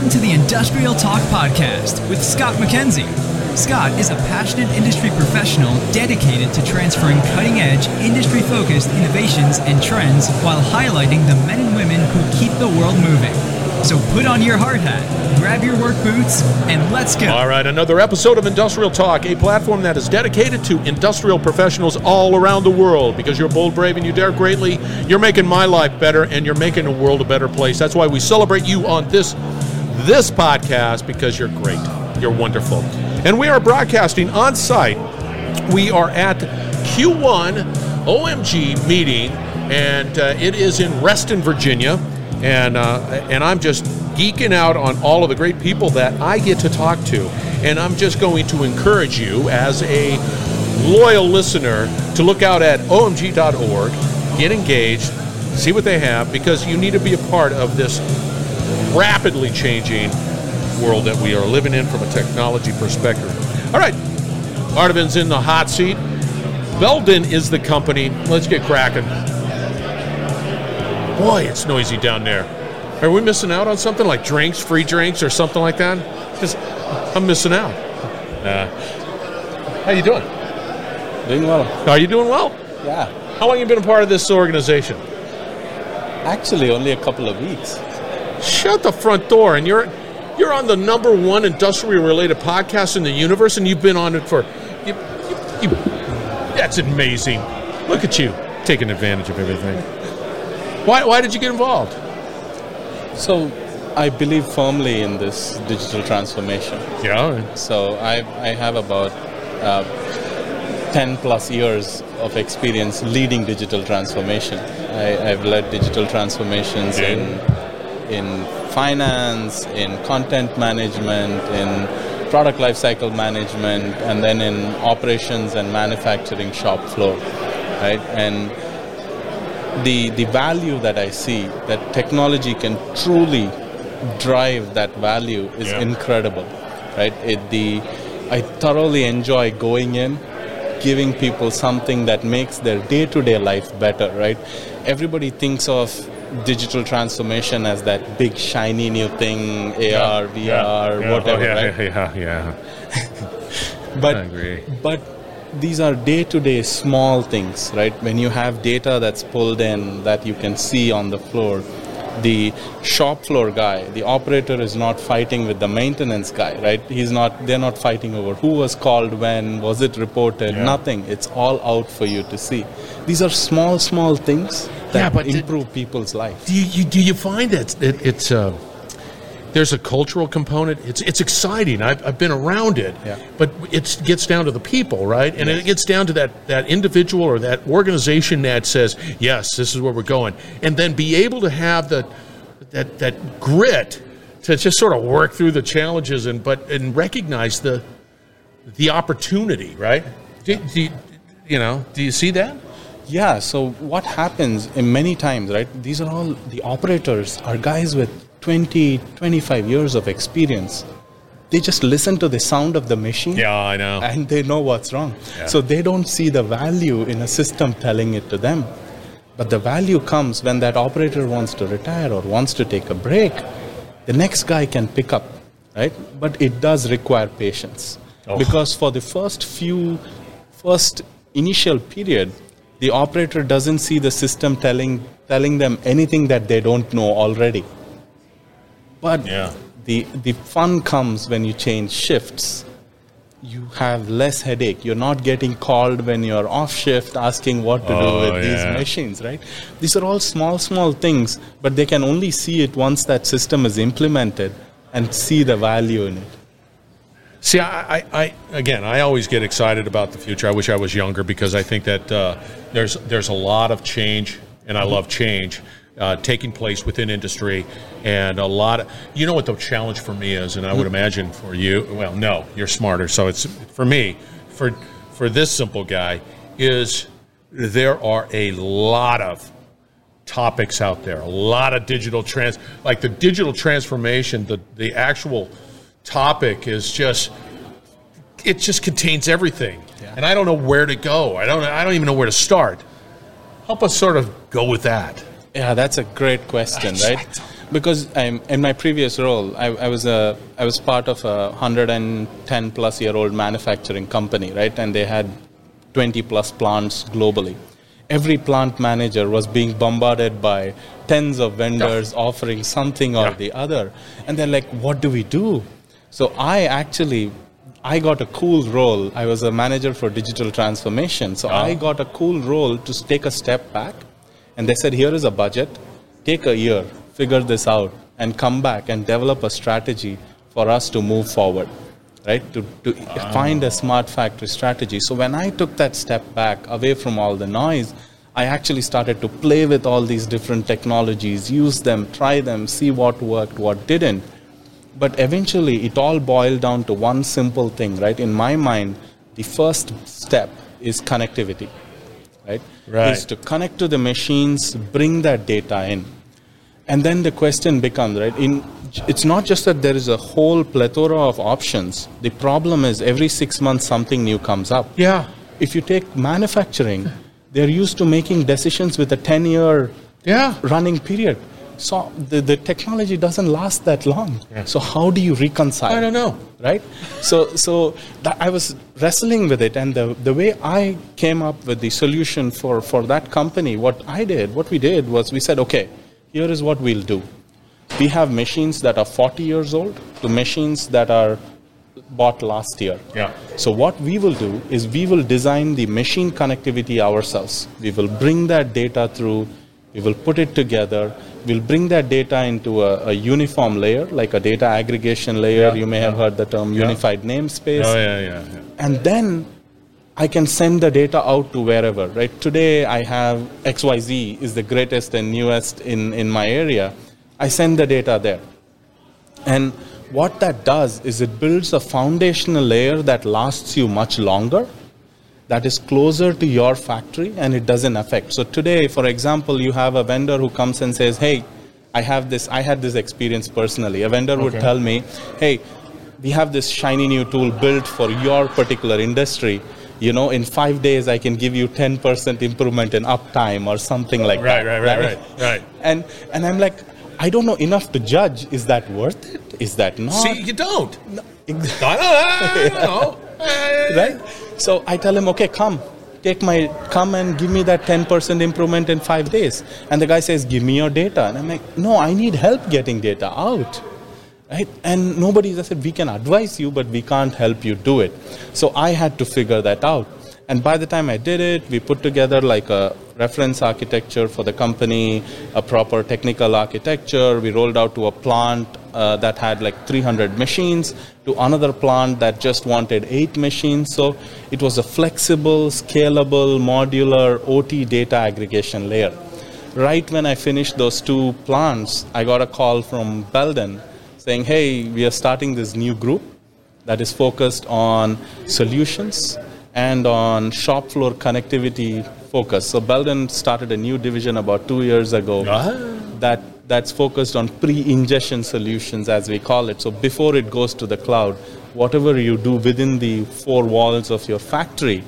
Welcome to the Industrial Talk Podcast with Scott McKenzie. Scott is a passionate industry professional dedicated to transferring cutting edge, industry focused innovations and trends while highlighting the men and women who keep the world moving. So put on your hard hat, grab your work boots, and let's go. All right, another episode of Industrial Talk, a platform that is dedicated to industrial professionals all around the world. Because you're bold, brave, and you dare greatly, you're making my life better, and you're making the world a better place. That's why we celebrate you on this this podcast because you're great, you're wonderful, and we are broadcasting on site. We are at Q1 OMG meeting, and uh, it is in Reston, Virginia. And uh, and I'm just geeking out on all of the great people that I get to talk to, and I'm just going to encourage you as a loyal listener to look out at omg.org, get engaged, see what they have, because you need to be a part of this rapidly changing world that we are living in from a technology perspective. All right, Ardavin's in the hot seat. Belden is the company. Let's get cracking. Boy, it's noisy down there. Are we missing out on something like drinks, free drinks, or something like that? Because I'm missing out. Uh, how you doing? Doing well. Are you doing well? Yeah. How long you been a part of this organization? Actually, only a couple of weeks. Shut the front door, and you're you're on the number one industrial related podcast in the universe, and you've been on it for you, you, you, that's amazing. Look at you taking advantage of everything. Why, why did you get involved? So, I believe firmly in this digital transformation. Yeah. So, I, I have about uh, 10 plus years of experience leading digital transformation. I, I've led digital transformations Okay. in, in finance, in content management, in product lifecycle management, and then in operations and manufacturing shop floor. Right? And the the value that I see that technology can truly drive that value is Yeah. incredible, right? It the I thoroughly enjoy going in, giving people something that makes their day to day life better, right? Everybody thinks of digital transformation as that big shiny new thing, AR, VR, whatever, oh, yeah, right? Yeah, yeah. but I agree. but these are day-to-day small things right when you have data that's pulled in that you can see on the floor the shop floor guy the operator is not fighting with the maintenance guy right he's not they're not fighting over who was called when was it reported Yeah. nothing it's all out for you to see these are small small things that Yeah, improve people's life Do you, do you find that it, it's uh, there's a cultural component? It's it's exciting. I've, I've been around it, Yeah. but it gets down to the people, right? And it gets down to that that individual or that organization that says, "Yes, this is where we're going," and then be able to have the that that grit to just sort of work through the challenges and but and recognize the the opportunity, right? Do, do you, you know? Do you see that? Yeah, so what happens in many times, right? These are all the operators are guys with 20, 25 years of experience. They just listen to the sound of the machine Yeah, I know. and they know what's wrong. Yeah. So they don't see the value in a system telling it to them. But the value comes when that operator wants to retire or wants to take a break. The next guy can pick up, right? But it does require patience. Oh. Because for the first few, first initial period, the operator doesn't see the system telling, telling them anything that they don't know already. But Yeah. the, the fun comes when you change shifts. You have less headache. You're not getting called when you're off shift asking what to Oh, do with yeah. these machines, right? These are all small, small things, but they can only see it once that system is implemented and see the value in it. See, I, I, I again, I always get excited about the future. I wish I was younger because I think that uh, there's there's a lot of change, and I love change uh, taking place within industry, and a lot of you know what the challenge for me is, and I would imagine for you. Well, no, you're smarter, so it's for me. For for this simple guy is there are a lot of topics out there, a lot of digital trans, like the digital transformation, the the actual topic is just it just contains everything, and I don't know where to go. I don't I don't even know where to start. Help us sort of go with that. Yeah, that's a great question, I- right? because I'm, in my previous role, I, I, was a I was part of a 110 plus year old manufacturing company, right? And they had 20 plus plants globally. Every plant manager was being bombarded by tens of vendors yeah. offering something or yeah. the other, and they're like, "What do we do?" So I actually I got a cool role. I was a manager for digital transformation. So oh. I ah. got a cool role to take a step back. And they said, here is a budget. Take a year figure this out and come back and develop a strategy for us to move forward right to, to oh. find a smart factory strategy so when i took that step back away from all the noise i actually started to play with all these different technologies use them try them see what worked what didn't but eventually it all boiled down to one simple thing right in my mind the first step is connectivity right, right. is to connect to the machines bring that data in and then the question becomes, right? In it's not just that there is a whole plethora of options. The problem is every six months something new comes up. Yeah. If you take manufacturing, they're used to making decisions with a 10 year yeah. running period. So the, the technology doesn't last that long. Yeah. So how do you reconcile? I don't know. Right? So so I was wrestling with it and the, the way I came up with the solution for, for that company, what I did, what we did was we said, okay, here is what we'll do. We have machines that are 40 years old to machines that are bought last year. Yeah. So what we will do is we will design the machine connectivity ourselves. We will bring that data through, we will put it together, we'll bring that data into a, a uniform layer, like a data aggregation layer. Yeah. You may have heard the term yeah. unified namespace. Oh yeah, yeah, yeah. And then I can send the data out to wherever, right? Today I have XYZ is the greatest and newest in, in my area. I send the data there. And what that does is it builds a foundational layer that lasts you much longer, that is closer to your factory, and it doesn't affect. So today, for example, you have a vendor who comes and says, hey, I have this, I had this experience personally. A vendor okay. would tell me, hey, we have this shiny new tool built for your particular industry you know, in five days I can give you 10% improvement in uptime or something like right, that. Right, right, right, right, right. And and I'm like, I don't know enough to judge. Is that worth it? Is that not? See, you don't. No. I don't know. right? So I tell him, okay, come, take my, come and give me that 10% improvement in five days. And the guy says, give me your data. And I'm like, no, I need help getting data out. Right? And nobody said we can advise you but we can't help you do it. So i had to figure that out. And by the time i did it we put together like a reference architecture for the company a proper technical architecture. We rolled out to a plant uh, that had like 300 machines to another plant that just wanted 8 machines. So it was a flexible scalable modular ot data aggregation layer. Right when i finished those two plants i got a call from belden saying, hey, we are starting this new group that is focused on solutions and on shop floor connectivity focus. So Belden started a new division about two years ago ah. that that's focused on pre-ingestion solutions, as we call it. So before it goes to the cloud, whatever you do within the four walls of your factory,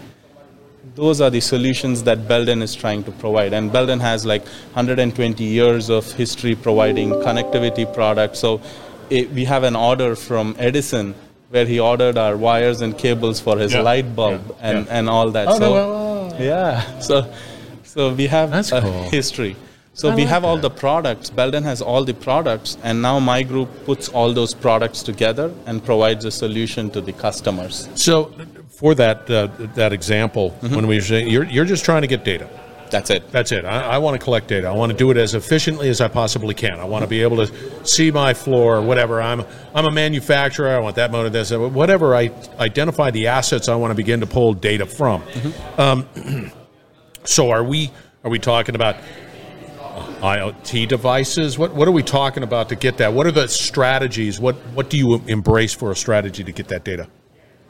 those are the solutions that Belden is trying to provide. And Belden has like 120 years of history providing connectivity products. So it, we have an order from Edison where he ordered our wires and cables for his yeah. light bulb yeah. and, yeah. and all that. Oh, so, no, yeah, so so we have That's a cool. history. So I we like have that. all the products. Belden has all the products, and now my group puts all those products together and provides a solution to the customers. So, for that uh, that example, mm-hmm. when we say you're you're just trying to get data, that's it. That's it. I, I, want to collect data. I want to do it as efficiently as I possibly can. I want to be able to see my floor, whatever. I'm I'm a manufacturer. I want that motor, this, whatever. I identify the assets I want to begin to pull data from. Mm-hmm. Um, so are we are we talking about IoT devices? What what are we talking about to get that? What are the strategies? What what do you embrace for a strategy to get that data?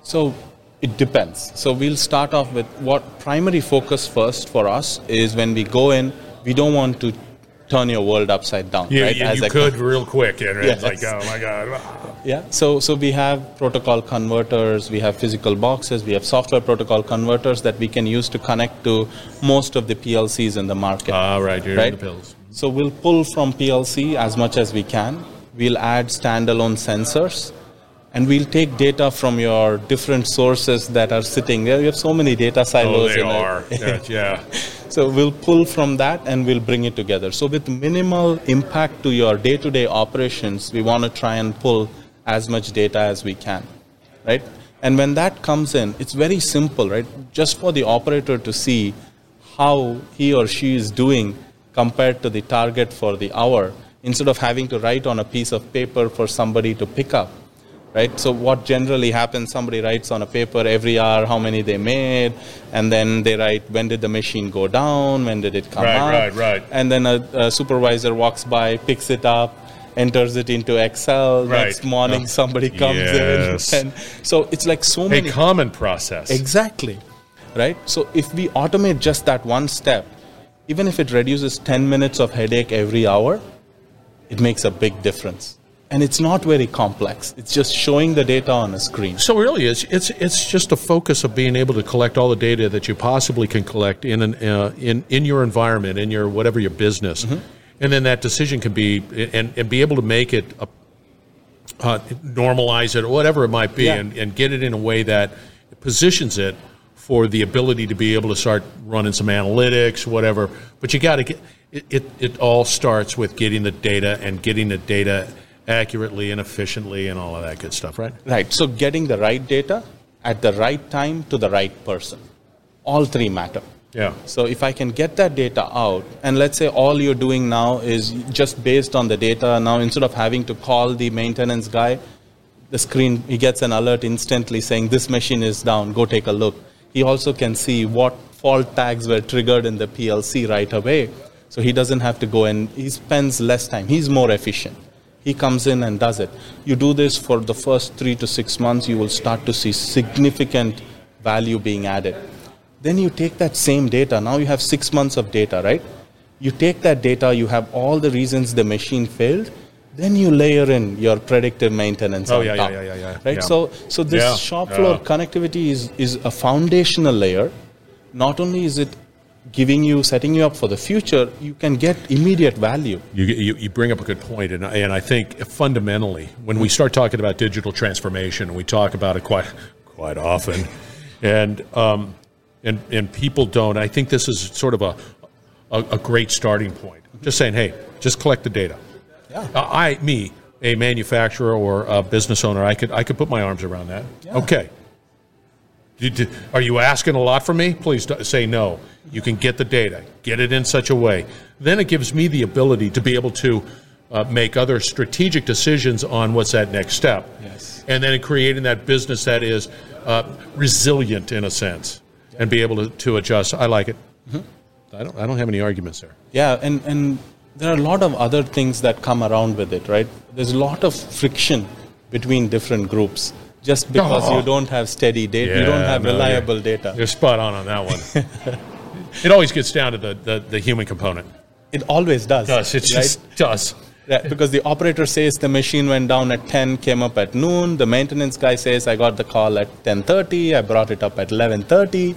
So it depends. So we'll start off with what primary focus first for us is when we go in, we don't want to turn your world upside down. Yeah, right? you, you could real quick. And yes. It's like, oh my God. Yeah, so, so we have protocol converters, we have physical boxes, we have software protocol converters that we can use to connect to most of the PLCs in the market. Ah, right, you're right? the pills. So we'll pull from PLC as much as we can. We'll add standalone sensors and we'll take data from your different sources that are sitting there. You have so many data silos. Oh, they in are. Yeah, yeah. So we'll pull from that and we'll bring it together. So with minimal impact to your day-to-day operations, we want to try and pull as much data as we can, right? And when that comes in, it's very simple, right? Just for the operator to see how he or she is doing compared to the target for the hour, instead of having to write on a piece of paper for somebody to pick up right? So what generally happens, somebody writes on a paper every hour how many they made, and then they write when did the machine go down, when did it come Right, up, right, right. and then a, a supervisor walks by, picks it up, enters it into Excel. Right. Next morning, oh, somebody comes Yes. in, and so it's like so many A common process. Exactly. Right? So if we automate just that one step, even if it reduces 10 minutes of headache every hour, it makes a big difference. And it's not very complex. It's just showing the data on a screen. So really, it's it's it's just a focus of being able to collect all the data that you possibly can collect in an uh, in in your environment, in your whatever your business, Mm-hmm. and then that decision can be and and be able to make it a, uh, normalize it or whatever it might be, Yeah. and, and get it in a way that positions it for the ability to be able to start running some analytics, whatever. But you got to get it, it. It all starts with getting the data and getting the data accurately and efficiently and all of that good stuff, right? Right. So getting the right data at the right time to the right person. All three matter. Yeah. So if I can get that data out, and let's say all you're doing now is just based on the data, now instead of having to call the maintenance guy, the screen, he gets an alert instantly saying this machine is down, go take a look. He also can see what fault tags were triggered in the PLC right away. So he doesn't have to go and he spends less time. He's more efficient. He comes in and does it. You do this for the first three to six months, you will start to see significant value being added. Then you take that same data, now you have six months of data, right? You take that data, you have all the reasons the machine failed, then you layer in your predictive maintenance Oh, yeah, yeah, yeah, yeah, yeah. Right? Yeah. So so this Yeah, shop floor yeah. connectivity is, is a foundational layer. Not only is it giving you, setting you up for the future, you can get immediate value. You, you, you bring up a good point, and, I- and I think fundamentally, when we start talking about digital transformation, we talk about it quite quite often, and um, and and people don't. I think this is sort of a a, a great starting point. Just saying, hey, just collect the data. Yeah. Uh, I, me, a manufacturer or a business owner, I could I could put my arms around that. Okay. You did- Are you asking a lot from me? Please say no. You can get the data, get it in such a way. Then it gives me the ability to be able to uh, make other strategic decisions on what's that next step. Yes. And then creating that business that is uh, resilient in a sense and be able to, to adjust. I like it. I, don't, I don't have any arguments there. Yeah, and, and there are a lot of other things that come around with it, right? There's a lot of friction between different groups just because Oh. you don't have steady data, you don't have no, reliable you're- data. You're spot on on that one. it always gets down to the, the, the human component. It always does. Does it right? just does? Right, because the operator says the machine went down at 10, came up at noon. The maintenance guy says I got the call at 10:30. I brought it up at 11:30.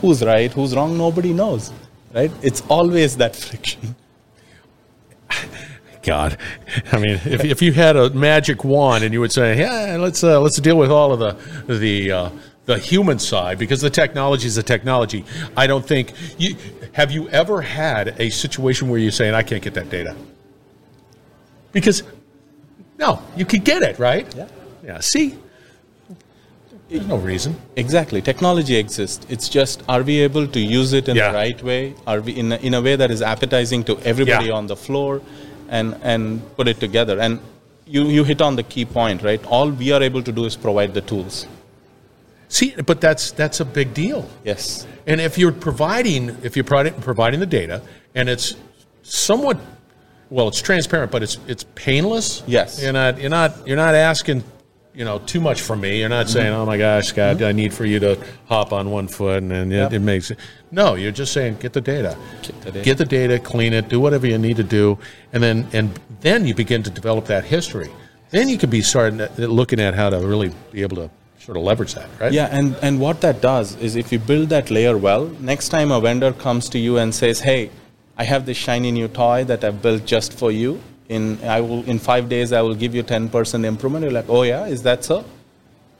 Who's right? Who's wrong? Nobody knows. Right? It's always that friction. God, I mean, if, if you had a magic wand and you would say, "Yeah, let's uh, let's deal with all of the the uh, the human side because the technology is the technology," I don't think you have you ever had a situation where you're saying, "I can't get that data," because no, you could get it right. Yeah. Yeah. See, there's no reason. Exactly. Technology exists. It's just are we able to use it in Yeah. the right way? Are we in a, in a way that is appetizing to everybody Yeah. on the floor, and and put it together? And you you hit on the key point, right? All we are able to do is provide the tools. See, but that's that's a big deal. Yes. And if you're providing, if you're providing, the data, and it's somewhat, well, it's transparent, but it's it's painless. Yes. You're not you're not you're not asking, you know, too much for me. You're not saying, Mm-hmm. oh my gosh, Scott, I need for you to hop on one foot, and, then it, it makes it. No, you're just saying, get the data, Get the data. get the data, clean it, do whatever you need to do, and then and then you begin to develop that history. Then you can be starting at- looking at how to really be able to sort of leverage that, right? Yeah, and, and what that does is if you build that layer well, next time a vendor comes to you and says, hey, I have this shiny new toy that I've built just for you. In I will in five days I will give you 10% improvement. You're like, oh yeah, is that so?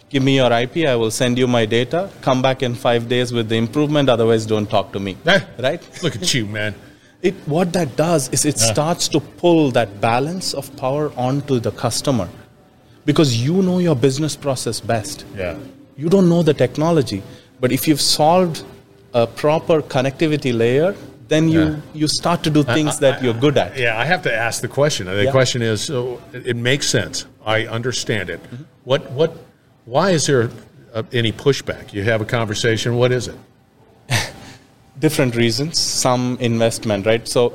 Give me your IP. I will send you my data. Come back in five days with the improvement. Otherwise, don't talk to me. Eh, Right? Look at you, man. It, what that does is it starts to pull that balance of power onto the customer because you know your business process best. Yeah. You don't know the technology, but if you've solved a proper connectivity layer, then you, Yeah. you start to do things that you're good at. Yeah, I have to ask the question. The Yeah. question is, so it it makes sense. I understand it. Mm-hmm. What what? Why is there uh, any pushback? You have a conversation. What is it? different reasons some investment right so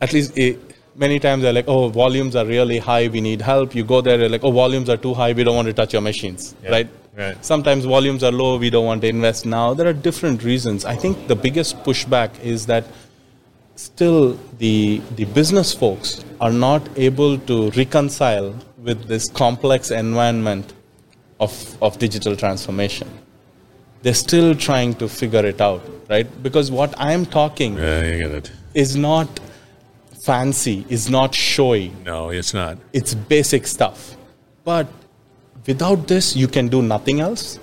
at least eh, many times they're like oh volumes are really high we need help you go there they're like oh volumes are too high we don't want to touch your machines Yeah, right right. sometimes volumes are low we don't want to invest now there are different reasons i think the biggest pushback is that still the the business folks are not able to reconcile with this complex environment of of digital transformation they're still trying to figure it out right because what i'm talking Yeah, you get it. is not fancy is not showy No, it's not. it's basic stuff but without this you can do nothing else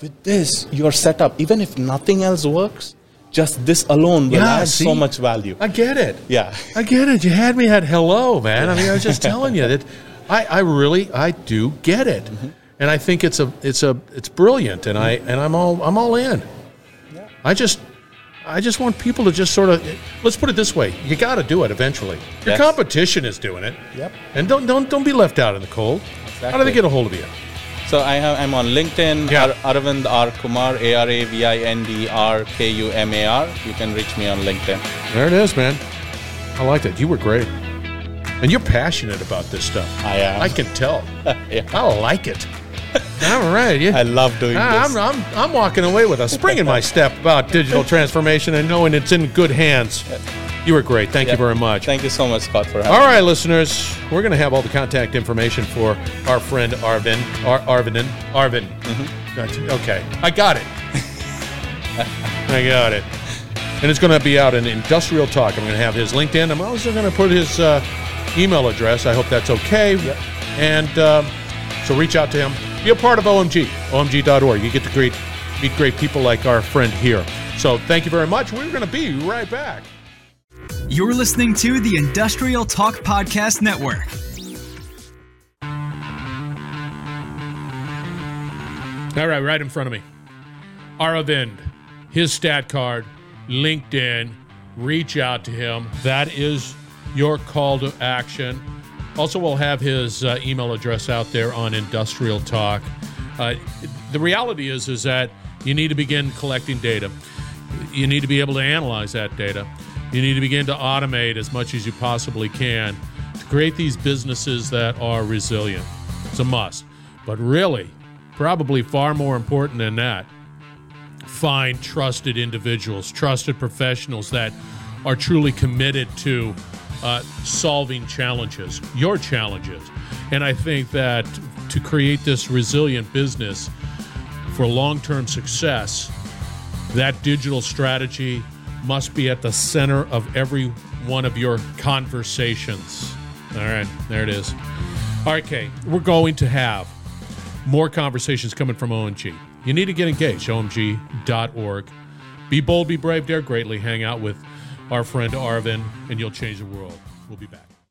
with this you're set up even if nothing else works just this alone will Yeah, add see? so much value I get it. yeah I get it. You had me at hello, man. I mean, I was just telling you that I, I really I do get it, mm-hmm. and I think it's a it's a it's brilliant, and I and I'm all I'm all in. I just I just want people to just sort of let's put it this way: you got to do it eventually. Your competition is doing it. Yep. And don't don't don't be left out in the cold. How do they get a hold of you? so i have i'm on linkedin Yeah. Ar- aravind r kumar a r a v i n d r k u m a r you can reach me on linkedin There it is, man. I liked it. You were great, and you're passionate about this stuff. I am. I can tell. Yeah. I like it. All right. Yeah. i love doing Ah, this I'm, I'm, I'm walking away with a spring in my step about digital transformation and knowing it's in good hands. You were great. Thank you very much. thank you so much scott for having All me right, listeners, we're going to have all the contact information for our friend Arvin. Ar- Arvinin. Arvin. Gotcha. Okay. I got it. I got it. And it's going to be out in Industrial Talk. I'm going to have his LinkedIn. I'm also going to put his uh, email address. I hope that's okay. And um, so reach out to him. Be a part of OMG, omg.org. You get to great, meet great people like our friend here. So thank you very much. We're going to be right back. You're listening to the Industrial Talk Podcast Network. All right, right in front of me. Aravind, his stat card, LinkedIn, reach out to him. That is your call to action. Also, we'll have his uh, email address out there on Industrial Talk. Uh, the reality is, is that you need to begin collecting data. You need to be able to analyze that data. You need to begin to automate as much as you possibly can to create these businesses that are resilient. It's a must. But really, probably far more important than that, find trusted individuals, trusted professionals that are truly committed to uh, solving challenges, your challenges. And I think that to create this resilient business for long term success, that digital strategy must be at the center of every one of your conversations. All right, there it is. Okay, we're going to have more conversations coming from OMG. You need to get engaged, omg.org. Be bold, be brave, dare greatly. Hang out with our friend Arvin, and you'll change the world. We'll be back.